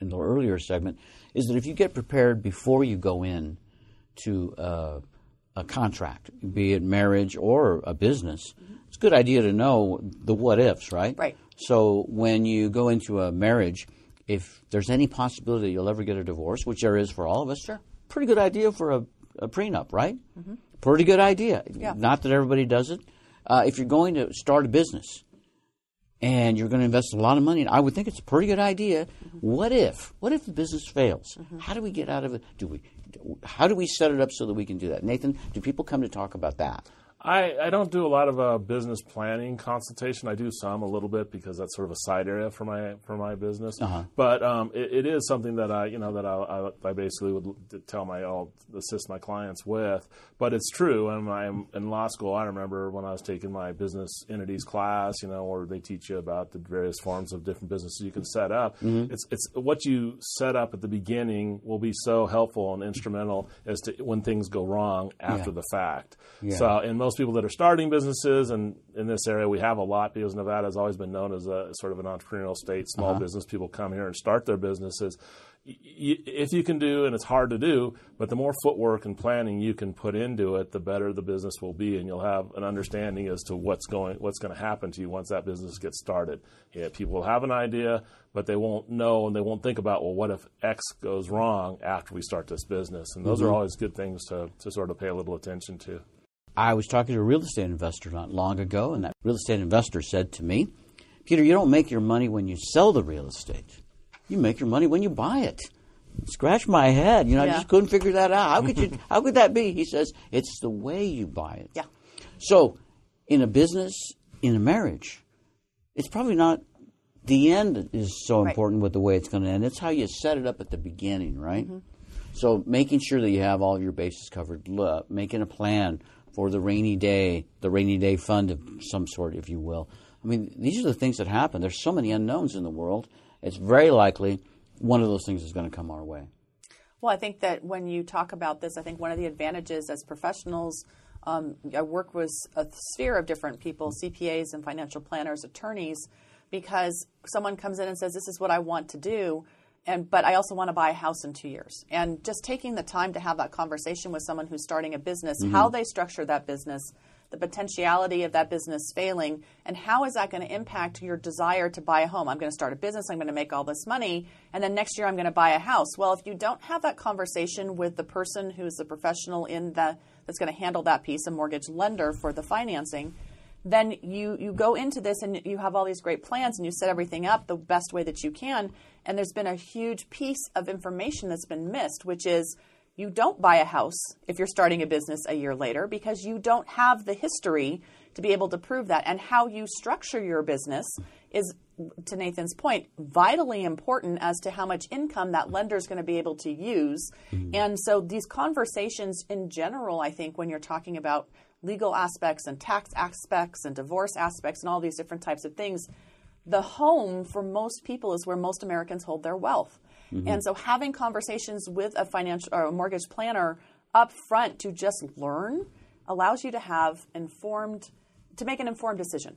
Speaker 2: in the earlier segment, is that if you get prepared before you go in to uh, a contract, be it marriage or a business, it's a good idea to know the what ifs, right?
Speaker 3: Right.
Speaker 2: So when you go into a marriage, if there's any possibility you'll ever get a divorce, which there is for all of us,
Speaker 3: Sure.
Speaker 2: pretty good idea for a, a prenup, right? Mm-hmm. Pretty good idea.
Speaker 3: Yeah.
Speaker 2: Not that everybody does it. Uh, if you're going to start a business and you're going to invest a lot of money, And I would think it's a pretty good idea. What if? What if the business fails? How do we get out of it? Do we? How do we set it up so that we can do that? Nathan, do people come to talk about that?
Speaker 5: I, I don't do a lot of uh, business planning consultation. I do some a little bit because that's sort of a side area for my for my business.
Speaker 2: Uh-huh.
Speaker 5: But um, it, it is something that I you know that I, I, I basically would tell my I'll assist my clients with. But it's true. And I'm in law school. I remember when I was taking my business entities class, you know, where they teach you about the various forms of different businesses you can set up.
Speaker 2: Mm-hmm.
Speaker 5: It's it's what you set up at the beginning will be so helpful and instrumental as to when things go wrong after
Speaker 2: Yeah.
Speaker 5: the fact.
Speaker 2: Yeah.
Speaker 5: So, and most people that are starting businesses, and in this area we have a lot because Nevada has always been known as a sort of an entrepreneurial state. Small
Speaker 2: Uh-huh.
Speaker 5: business people come here and start their businesses. If you can do, and it's hard to do, but the more footwork and planning you can put into it, the better the business will be, and you'll have an understanding as to what's going, what's going to happen to you once that business gets started. Yeah, people will have an idea, but they won't know, and they won't think about, well, what if X goes wrong after we start this business? And those
Speaker 2: Mm-hmm.
Speaker 5: are always good things to, to sort of pay a little attention to.
Speaker 2: I was talking to a real estate investor not long ago, and that real estate investor said to me, Peter, you don't make your money when you sell the real estate. You make your money when you buy it. Scratch my head. You know, I just couldn't figure that out. How could you how could that be? He says, It's the way you buy it.
Speaker 3: Yeah.
Speaker 2: So in a business, in a marriage, it's probably not the end is so
Speaker 3: Right.
Speaker 2: important with the way it's going to end. It's how you set it up at the beginning, right?
Speaker 3: Mm-hmm.
Speaker 2: So making sure that you have all your bases covered, making a plan for the rainy day, the rainy day fund of some sort, if you will. I mean, these are the things that happen. There's so many unknowns in the world. It's very likely one of those things is going to come our way.
Speaker 3: Well, I think that when you talk about this, I think one of the advantages as professionals, um, I work with a sphere of different people, CPAs and financial planners, attorneys, because someone comes in and says, "This is what I want to do," and but I also want to buy a house in two years. And just taking the time to have that conversation with someone who's starting a business, how they structure that business, the potentiality of that business failing, and how is that going to impact your desire to buy a home? I'm going to start a business, I'm going to make all this money, and then next year I'm going to buy a house. Well, if you don't have that conversation with the person who's the professional in the that's going to handle that piece, a mortgage lender for the financing, then you you go into this and you have all these great plans and you set everything up the best way that you can, and there's been a huge piece of information that's been missed, which is you don't buy a house if you're starting a business a year later because you don't have the history to be able to prove that. And how you structure your business is, to Nathan's point, vitally important as to how much income that lender is going to be able to use. Mm-hmm. And so these conversations in general, I think, when you're talking about legal aspects and tax aspects and divorce aspects and all these different types of things, the home for most people is where most Americans hold their wealth. And so having conversations with a financial or a mortgage planner up front to just learn allows you to have informed to make an informed decision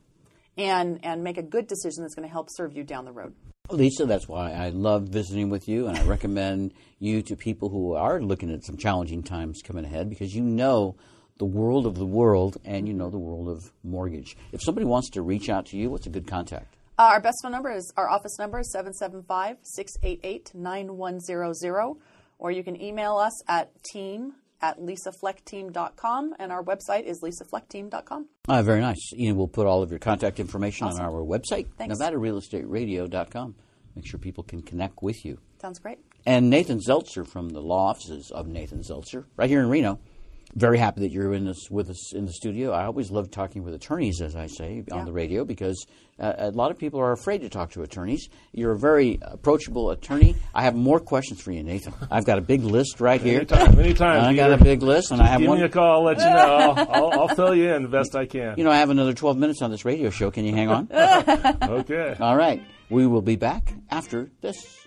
Speaker 3: and and make a good decision that's going to help serve you down the road.
Speaker 2: Lisa, that's why I love visiting with you, and I recommend you to people who are looking at some challenging times coming ahead because you know the world of the world and you know the world of mortgage. If somebody wants to reach out to you, what's a good contact?
Speaker 3: Uh, our best phone number is our office number is 775-688-9100 or you can email us at team at lisafleckteam.com and our website is lisafleckteam.com.
Speaker 2: Uh, very nice. Ian will put all of your contact information
Speaker 3: Awesome.
Speaker 2: on our website,
Speaker 3: Thanks.
Speaker 2: NevadaRealEstateRadio.com. Make sure people can connect with you.
Speaker 3: Sounds great.
Speaker 2: And Nathan Zeltzer from the law offices of Nathan Zeltzer, right here in Reno. Very happy that you're in this with us in the studio. I always love talking with attorneys, as I say on the radio, because uh, a lot of people are afraid to talk to attorneys. You're a very approachable attorney. I have more questions for you, Nathan. I've got a big list right here.
Speaker 5: Anytime, anytime.
Speaker 2: I got a big list, and I have
Speaker 5: Give
Speaker 2: one.
Speaker 5: Give me a call. I'll let you know. I'll, I'll, I'll fill you in the best I can.
Speaker 2: You know, I have another 12 minutes on this radio show. Can you hang on?
Speaker 5: okay.
Speaker 2: All right. We will be back after this.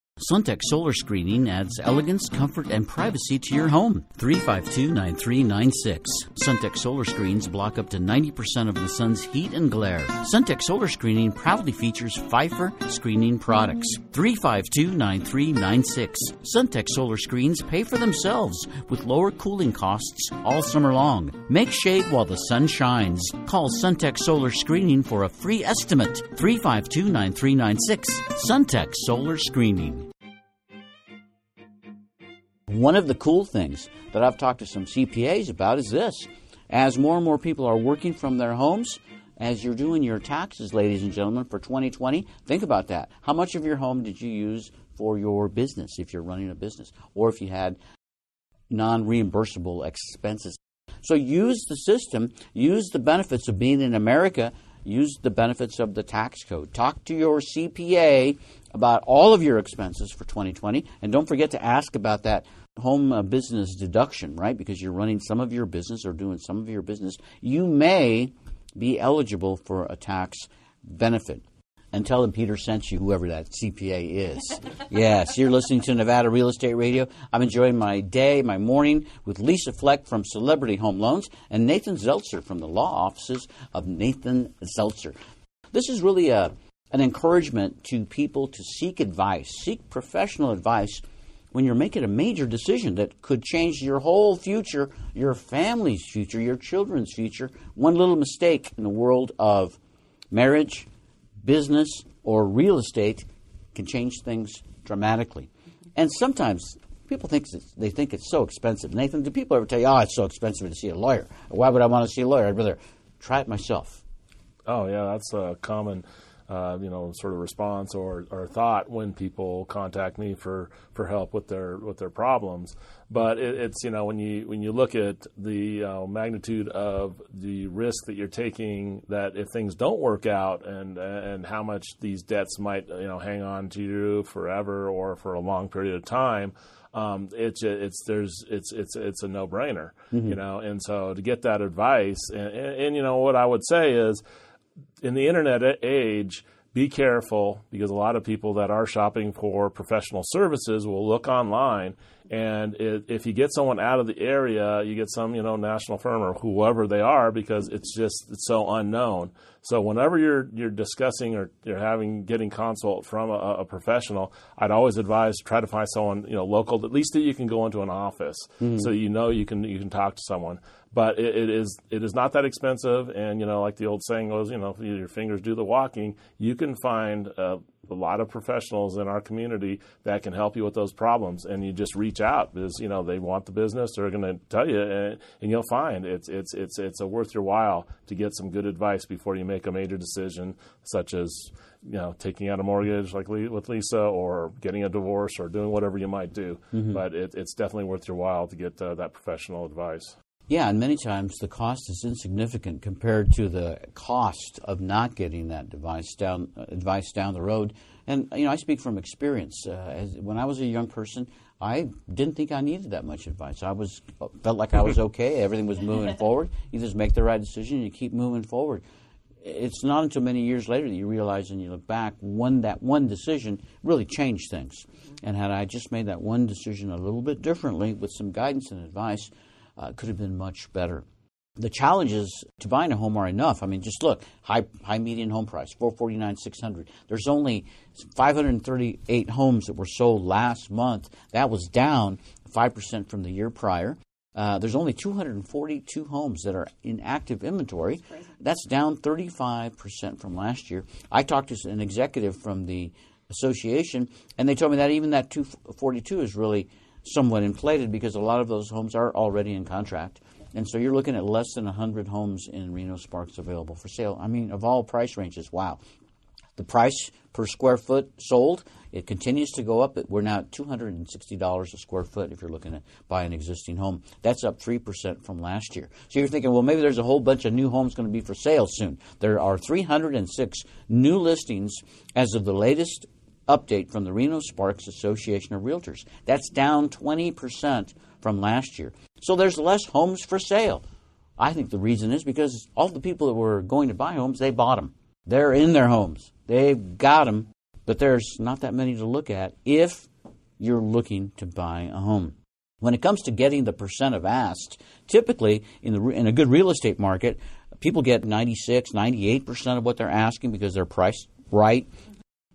Speaker 2: Suntech Solar Screening adds elegance, comfort, and privacy to your home. 352 9396. Suntech Solar Screens block up to 90% of the sun's heat and glare. Suntech Solar Screening proudly features Phifer screening products. 352 9396. Suntech Solar Screens pay for themselves with lower cooling costs all summer long. Make shade while the sun shines. Call Suntech Solar Screening for a free estimate. 352 9396. Suntech Solar Screening. One of the cool things that I've talked to some CPAs about is this. As more and more people are working from their homes, as you're doing your taxes, ladies and gentlemen, for 2020, think about that. How much of your home did you use for your business if you're running a business? Or if you had non reimbursable expenses? So use the system, use the benefits of being in America, use the benefits of the tax code. Talk to your CPA about all of your expenses for 2020, and don't forget to ask about that home uh, business deduction, right? Because you're running some of your business or doing some of your business, you may be eligible for a tax benefit. And tell them Peter sent you, whoever that CPA is. yes, you're listening to Nevada Real Estate Radio. I'm enjoying my day, my morning with Lisa Fleck from Celebrity Home Loans and Nathan Zeltzer from the law offices of Nathan Zeltzer. This is really a, an encouragement to people to seek advice, seek professional advice when you're making a major decision that could change your whole future, your family's future, your children's future, one little mistake in the world of marriage, business, or real estate can change things dramatically. And sometimes people think they think it's so expensive. Nathan, do people ever tell you, "Oh, it's so expensive to see a lawyer"? Why would I want to see a lawyer? I'd rather try it myself.
Speaker 5: Oh yeah, that's a common uh, you know, sort of response or, or thought when people contact me for, for help with their with their problems. But it, it's you know when you when you look at the uh, magnitude of the risk that you're taking, that if things don't work out, and and how much these debts might you know hang on to you forever or for a long period of time. Um, it's it's there's it's it's it's a no brainer, mm-hmm. you know. And so to get that advice, and, and, and you know what I would say is in the internet age, be careful because a lot of people that are shopping for professional services will look online and it, if you get someone out of the area you get some you know national firm or whoever they are because it's just it's so unknown so whenever you're you're discussing or you're having getting consult from a, a professional i'd always advise try to find someone you know local at least that you can go into an office mm-hmm. so you know you can you can talk to someone but it, it is it is not that expensive. And you know, like the old saying goes, you know, your fingers do the walking. You can find uh, a lot of professionals in our community that can help you with those problems, and you just reach out because you know they want the business. They're going to tell you, and, and you'll find it's it's it's it's a worth your while to get some good advice before you make a major decision, such as you know, taking out a mortgage like with Lisa, or getting a divorce, or doing whatever you might do. Mm-hmm. But it, it's definitely worth your while to get uh, that professional advice.
Speaker 2: Yeah, and many times the cost is insignificant compared to the cost of not getting that device down uh, advice down the road. And you know, I speak from experience. Uh, as, when I was a young person, I didn't think I needed that much advice. I was felt like I was okay. Everything was moving forward. You just make the right decision and you keep moving forward. It's not until many years later that you realize and you look back, one that one decision really changed things. And had I just made that one decision a little bit differently with some guidance and advice, uh, could have been much better. The challenges to buying a home are enough. I mean, just look high high median home price four forty nine six hundred. There's only five hundred thirty eight homes that were sold last month. That was down five percent from the year prior. Uh, there's only 242 homes that are in active inventory. That's down 35% from last year. I talked to an executive from the association, and they told me that even that 242 is really somewhat inflated because a lot of those homes are already in contract. And so you're looking at less than 100 homes in Reno Sparks available for sale. I mean, of all price ranges, wow. The price per square foot sold it continues to go up. We're now at $260 a square foot if you're looking to buy an existing home. That's up 3% from last year. So you're thinking, well, maybe there's a whole bunch of new homes going to be for sale soon. There are 306 new listings as of the latest update from the Reno Sparks Association of Realtors. That's down 20% from last year. So there's less homes for sale. I think the reason is because all the people that were going to buy homes, they bought them. They're in their homes. They've got them but there's not that many to look at if you're looking to buy a home. When it comes to getting the percent of asked, typically in, the, in a good real estate market, people get 96, 98% of what they're asking because they're priced right.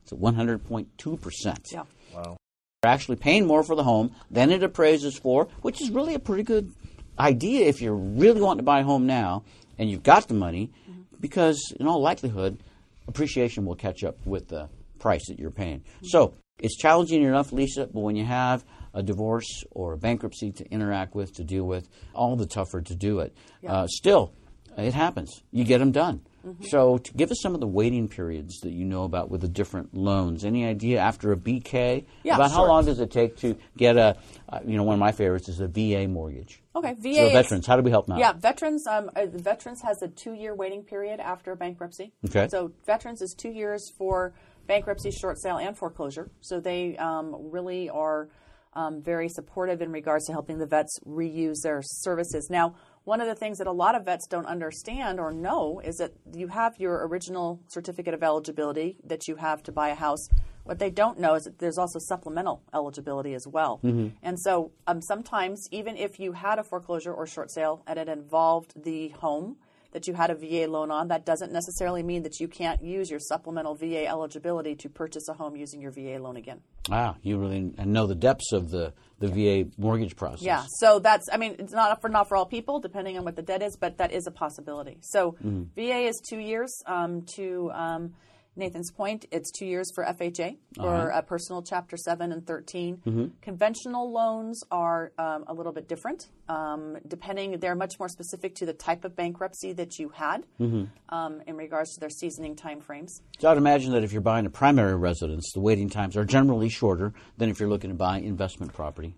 Speaker 2: It's at 100.2%.
Speaker 3: Yeah.
Speaker 5: Wow.
Speaker 2: They're actually paying more for the home than it appraises for, which is really a pretty good idea if you're really wanting to buy a home now and you've got the money, mm-hmm. because in all likelihood, appreciation will catch up with the price that you're paying. So it's challenging enough, Lisa, but when you have a divorce or a bankruptcy to interact with, to deal with, all the tougher to do it. Yeah. Uh, still, it happens. You get them done. Mm-hmm. So, to give us some of the waiting periods that you know about with the different loans, any idea after a BK
Speaker 3: yeah,
Speaker 2: about
Speaker 3: sure.
Speaker 2: how long does it take to get a, uh, you know, one of my favorites is a VA mortgage.
Speaker 3: Okay, VA.
Speaker 2: So veterans, how do we help them out?
Speaker 3: Yeah, veterans. Um, uh, veterans has a two-year waiting period after bankruptcy.
Speaker 2: Okay.
Speaker 3: So veterans is two years for bankruptcy, short sale, and foreclosure. So they um, really are um, very supportive in regards to helping the vets reuse their services. Now, one of the things that a lot of vets don't understand or know is that you have your original certificate of eligibility that you have to buy a house. What they don't know is that there's also supplemental eligibility as well. Mm-hmm. And so um, sometimes, even if you had a foreclosure or short sale and it involved the home, that you had a VA loan on, that doesn't necessarily mean that you can't use your supplemental VA eligibility to purchase a home using your VA loan again.
Speaker 2: Ah, you really know the depths of the, the VA mortgage process.
Speaker 3: Yeah, so that's, I mean, it's not for, not for all people, depending on what the debt is, but that is a possibility. So mm-hmm. VA is two years um, to. Um, Nathan's point, it's two years for FHA for uh-huh. personal Chapter 7 and 13. Mm-hmm. Conventional loans are um, a little bit different. Um, depending, they're much more specific to the type of bankruptcy that you had mm-hmm. um, in regards to their seasoning time frames.
Speaker 2: So I'd imagine that if you're buying a primary residence, the waiting times are generally shorter than if you're looking to buy investment property.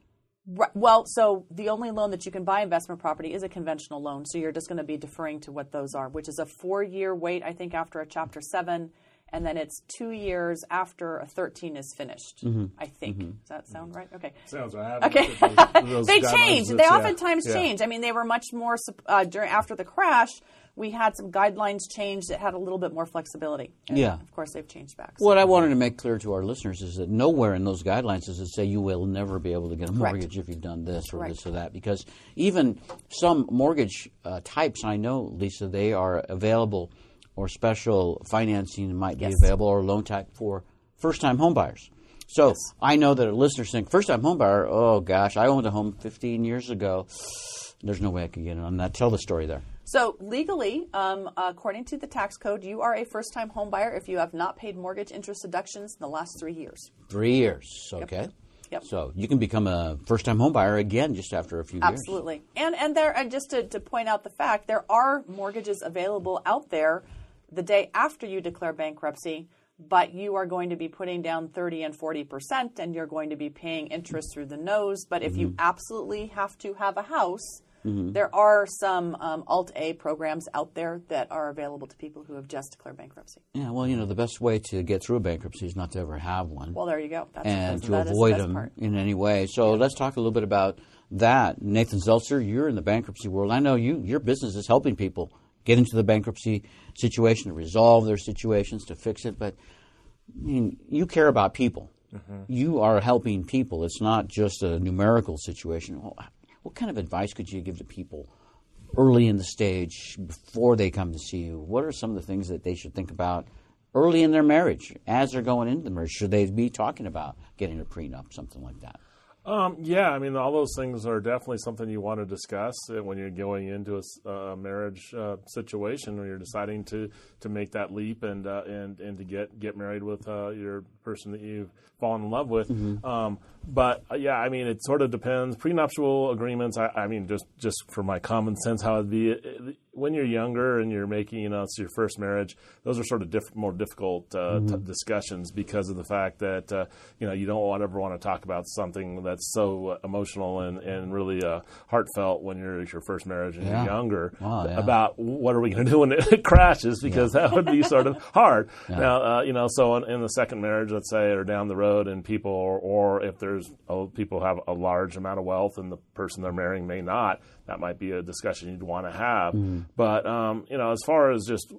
Speaker 3: Right. Well, so the only loan that you can buy investment property is a conventional loan. So you're just going to be deferring to what those are, which is a four year wait, I think, after a Chapter 7 and then it's two years after a 13 is finished. Mm-hmm. I think. Mm-hmm. Does that sound right? Okay.
Speaker 5: Sounds right.
Speaker 3: Okay. they change. They oftentimes yeah. change. I mean, they were much more uh, during after the crash. We had some guidelines change that had a little bit more flexibility. And
Speaker 2: yeah.
Speaker 3: Of course, they've changed back. So.
Speaker 2: What I wanted to make clear to our listeners is that nowhere in those guidelines does it say you will never be able to get a mortgage Correct. if you've done this or this or that. Because even some mortgage uh, types, I know, Lisa, they are available – or special financing might be yes. available or loan type for first time homebuyers. So yes. I know that a listener saying, first time homebuyer, oh gosh, I owned a home 15 years ago. There's no way I could get in on that. Tell the story there.
Speaker 3: So legally, um, according to the tax code, you are a first-time homebuyer if you have not paid mortgage interest deductions in the last three years.
Speaker 2: Three years, okay. Yep.
Speaker 3: Yep.
Speaker 2: So you can become a first-time homebuyer again just after a few
Speaker 3: Absolutely.
Speaker 2: years.
Speaker 3: Absolutely. And and there, and just to, to point out the fact, there are mortgages available out there the day after you declare bankruptcy, but you are going to be putting down 30 and 40% and you're going to be paying interest through the nose. But if mm-hmm. you absolutely have to have a house, mm-hmm. there are some um, Alt A programs out there that are available to people who have just declared bankruptcy.
Speaker 2: Yeah, well, you know, the best way to get through a bankruptcy is not to ever have one.
Speaker 3: Well, there you go.
Speaker 2: That's, and to avoid them part. in any way. So yeah. let's talk a little bit about that. Nathan Zeltzer, you're in the bankruptcy world. I know you your business is helping people get into the bankruptcy situation, to resolve their situations, to fix it. But I mean, you care about people. Mm-hmm. You are helping people. It's not just a numerical situation. What kind of advice could you give to people early in the stage before they come to see you? What are some of the things that they should think about early in their marriage as they're going into the marriage? Should they be talking about getting a prenup, something like that?
Speaker 5: Um, yeah, I mean, all those things are definitely something you want to discuss when you're going into a, a marriage uh, situation when you're deciding to, to make that leap and uh, and and to get get married with uh, your person that you've fallen in love with. Mm-hmm. Um, but uh, yeah, I mean, it sort of depends. Prenuptial agreements. I, I, mean, just just for my common sense, how it'd be when you're younger and you're making, you know, it's your first marriage, those are sort of diff- more difficult uh, t- discussions because of the fact that, uh, you know, you don't ever want to talk about something that's so uh, emotional and, and really uh, heartfelt when you're it's your first marriage and
Speaker 2: Yeah.
Speaker 5: you're younger
Speaker 2: Wow, yeah.
Speaker 5: about what are we going to do when it crashes because that would be sort of hard. Now, uh, you know, so in, in the second marriage, let's say, or down the road, and people, or, or if there's oh, people have a large amount of wealth and the person they're marrying may not, that might be a discussion you'd want to have. But um, you know, as far as just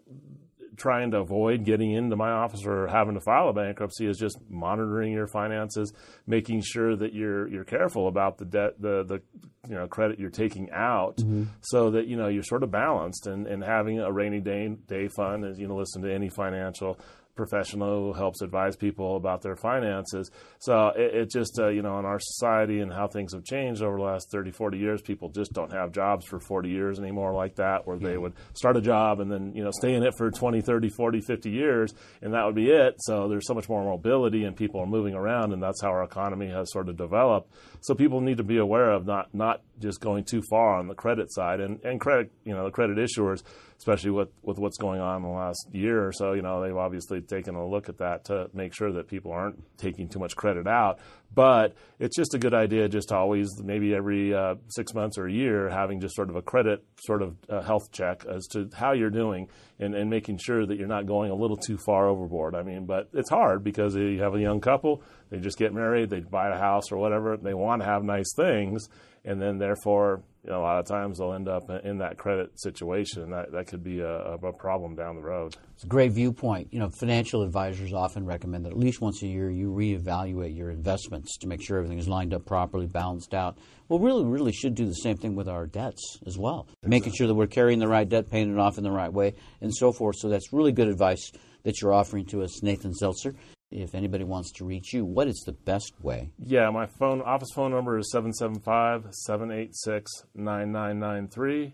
Speaker 5: trying to avoid getting into my office or having to file a bankruptcy is just monitoring your finances, making sure that you're you're careful about the debt, the the you know credit you're taking out, so that you know you're sort of balanced and, and having a rainy day day fund is you know listen to any financial professional who helps advise people about their finances. So it, it just, uh, you know, in our society and how things have changed over the last 30, 40 years, people just don't have jobs for 40 years anymore like that, where they would start a job and then, you know, stay in it for 20, 30, 40, 50 years, and that would be it. So there's so much more mobility and people are moving around, and that's how our economy has sort of developed. So people need to be aware of not, not just going too far on the credit side and, and credit, you know, the credit issuers, especially with, with what's going on in the last year or so, you know, they've obviously taken a look at that to make sure that people aren't taking too much credit out. But it's just a good idea just to always, maybe every uh, six months or a year, having just sort of a credit sort of uh, health check as to how you're doing and, and making sure that you're not going a little too far overboard. I mean, but it's hard because you have a young couple, they just get married, they buy a house or whatever, they want to have nice things, and then therefore, you know, a lot of times they'll end up in that credit situation. and That that could be a, a problem down the road.
Speaker 2: It's a great viewpoint. You know, financial advisors often recommend that at least once a year you reevaluate your investments to make sure everything is lined up properly, balanced out. Well, really, really should do the same thing with our debts as well, making sure that we're carrying the right debt, paying it off in the right way, and so forth. So that's really good advice that you're offering to us, Nathan Zeltzer. If anybody wants to reach you, what is the best way?
Speaker 5: Yeah, my phone office phone number is 775-786-9993.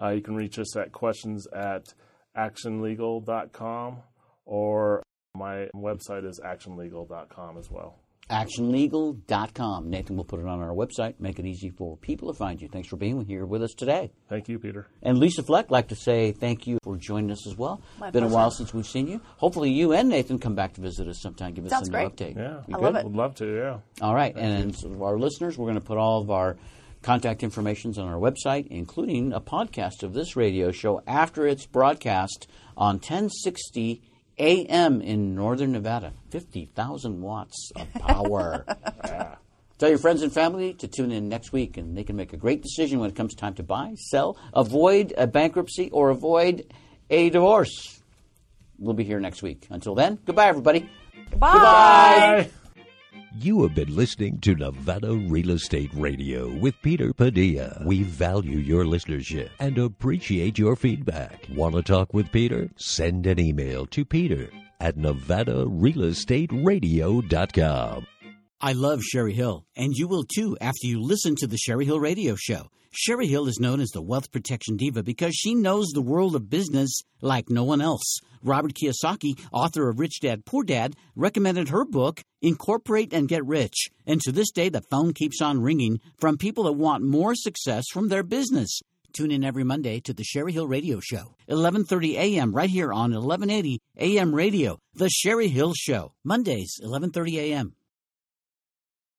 Speaker 5: Uh, you can reach us at questions at actionlegal.com or my website is actionlegal.com as well.
Speaker 2: actionlegal.com. Nathan will put it on our website, make it easy for people to find you. Thanks for being here with us today.
Speaker 5: Thank you, Peter.
Speaker 2: And Lisa Fleck, like to say thank you for joining us as well.
Speaker 3: My
Speaker 2: Been a while since we've seen you. Hopefully, you and Nathan come back to visit us sometime. Give us
Speaker 3: Sounds
Speaker 2: a new
Speaker 3: great.
Speaker 2: update.
Speaker 5: Yeah,
Speaker 2: You
Speaker 3: I
Speaker 2: good?
Speaker 3: love it.
Speaker 5: Would love to, yeah.
Speaker 2: All right, and so our listeners, we're going to put all of our contact informations on our website, including a podcast of this radio show after it's broadcast on 1060 AM in Northern Nevada. 50,000 watts of power. Tell your friends and family to tune in next week, and they can make a great decision when it comes time to buy, sell, avoid a bankruptcy, or avoid a divorce. We'll be here next week. Until then, goodbye, everybody.
Speaker 3: Bye.
Speaker 1: You have been listening to Nevada Real Estate Radio with Peter Padilla. We value your listenership and appreciate your feedback. Want to talk with Peter? Send an email to Peter at nevadarealestateradio.com.
Speaker 7: I love Cheri Hill, and you will too after you listen to the Cheri Hill Radio Show. Cheri Hill is known as the wealth protection diva because she knows the world of business like no one else. Robert Kiyosaki, author of Rich Dad Poor Dad, recommended her book, Incorporate and Get Rich. And to this day, the phone keeps on ringing from people that want more success from their business. Tune in every Monday to the Cheri Hill Radio Show, 11:30 a.m. right here on 1180 a.m. radio. The Cheri Hill Show, Mondays, 11:30 a.m.